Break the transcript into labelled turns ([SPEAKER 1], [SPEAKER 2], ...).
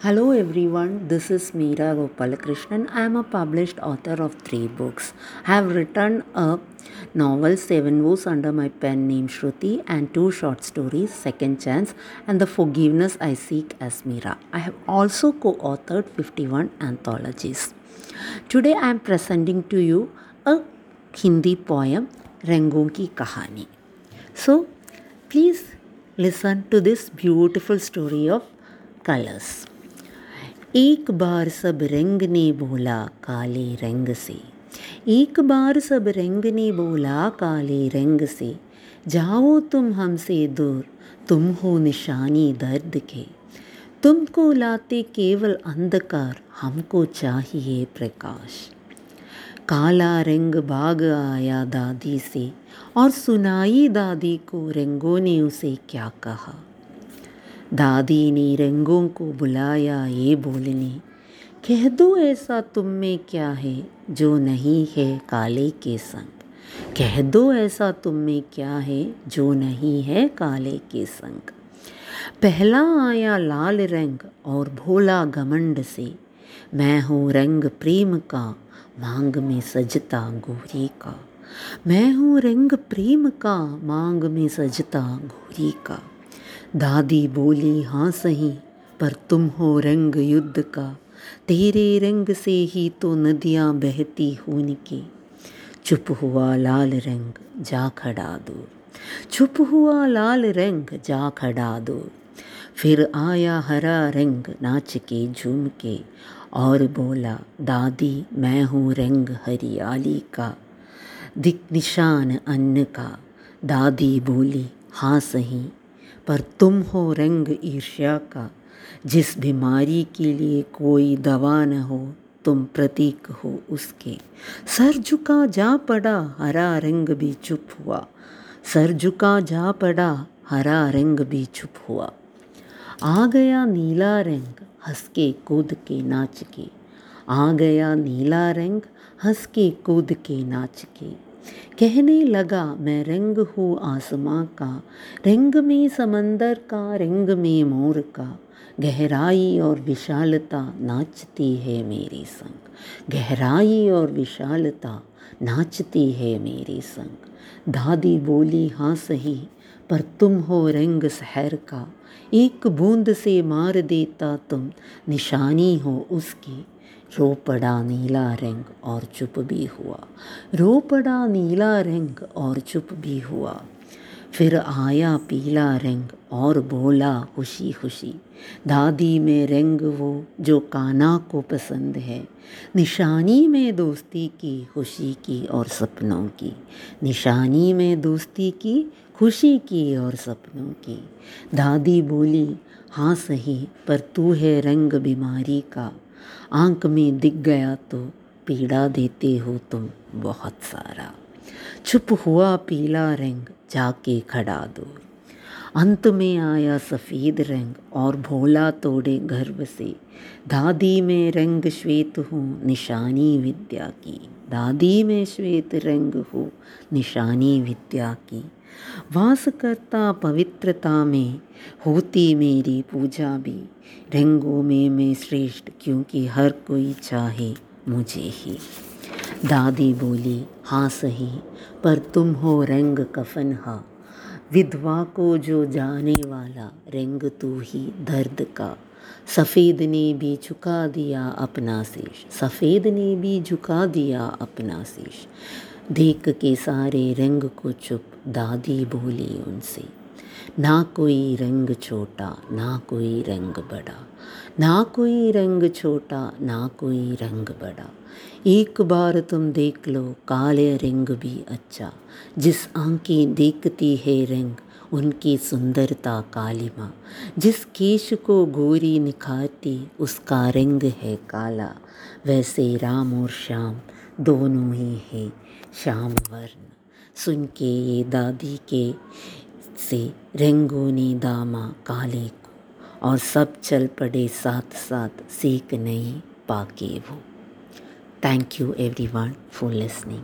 [SPEAKER 1] Hello everyone, this is Meera Gopalakrishnan. I am a published author of three books. I have written a novel Seven Woes under my pen name Shruti and two short stories Second Chance and The Forgiveness I Seek as Meera. I have also co-authored 51 anthologies. Today I am presenting to you a Hindi poem Rangon Ki Kahani. So please listen to this beautiful story of colors. एक बार सब रंग ने बोला काले रंग से। एक बार सब रंग ने बोला काले रंग से। जाओ तुम हमसे दूर, तुम हो निशानी दर्द के। तुमको लाते केवल अंधकार, हमको चाहिए प्रकाश। काला रंग बाग आया दादी से, और सुनाई दादी को रंगों ने उसे क्या कहा। दादी ने रंगों को बुलाया ये बोलने। कह दो ऐसा तुम में क्या है जो नहीं है काले के संग। कह दो ऐसा तुम में क्या है जो नहीं है काले के संग। पहला आया लाल रंग और भोला घमंड से। मैं हूँ रंग प्रेम का, मांग में सजता गोरी का। मैं हूँ रंग प्रेम का, मांग में सजता गोरी का। दादी बोली हाँ सही, पर तुम हो रंग युद्ध का। तेरे रंग से ही तो नदियाँ बहती खून की। चुप हुआ लाल रंग, जा खड़ा दूर। चुप हुआ लाल रंग, जा खड़ा दूर। फिर आया हरा रंग, नाच के झूम के। और बोला, दादी, मैं हूँ रंग हरियाली का दिक निशान अन्न का। दादी बोली हाँ सही पर तुम हो रंग ईर्ष्या का। जिस बीमारी के लिए कोई दवा न हो, तुम प्रतीक हो उसके। सर झुका जा पड़ा, हरा रंग भी चुप हुआ। सर झुका जा पड़ा, हरा रंग भी चुप हुआ। आ गया नीला रंग हंस के कूद के नाच के आ गया नीला रंग हंस के कूद के नाच के कहने लगा, मैं रंग हूँ आसमां का, रंग में समंदर का, रंग में मोर का। गहराई और विशालता नाचती है मेरे संग। गहराई और विशालता नाचती है मेरे संग। दादी बोली हाँ सही, पर तुम हो रंग शहर का। एक बूंद से मार देता तुम, निशानी हो उसकी। रो पड़ा नीला रंग और चुप भी हुआ। रो पड़ा नीला रंग और चुप भी हुआ। फिर आया पीला रंग और बोला खुशी खुशी दादी में रंग वो जो काना को पसंद है, निशानी में दोस्ती की, खुशी की और सपनों की, निशानी में दोस्ती की, खुशी की और सपनों की। दादी बोली हाँ सही, पर तू है रंग बीमारी का आँख में दिख गया तो पीड़ा देते हो तुम बहुत सारा। छुप हुआ पीला रंग जाके खड़ा दो अंत में आया सफ़ेद रंग और भोला तोड़े गर्व से। दादी में रंग श्वेत हूँ, निशानी विद्या की। दादी में श्वेत रंग हो, निशानी विद्या की। वास करता पवित्रता में होती मेरी पूजा भी। रंगों में मैं श्रेष्ठ, क्योंकि हर कोई चाहे मुझे ही। दादी बोली हाँ सही, पर तुम हो रंग कफन, हा। विधवा को जो जाने वाला, रंग तू ही दर्द का। सफ़ेद ने भी झुका दिया अपना शीश, सफ़ेद ने भी झुका दिया अपना शीश। देख के सारे रंग को चुप, दादी बोली उनसे, ना कोई रंग छोटा, ना कोई रंग बड़ा, ना कोई रंग छोटा, ना कोई रंग बड़ा। एक बार तुम देख लो, काले रंग भी अच्छा जिस आँखें देखती है रंग उनकी सुंदरता कालिमा। जिस केश को गोरी निखारती, उसका रंग है काला। वैसे राम और श्याम दोनों ही है श्याम वर्ण सुन के ये दादी के से रंगों ने दामा काले को, और सब चल पड़े साथ साथ सीख नहीं पाके वो। Thank you everyone for listening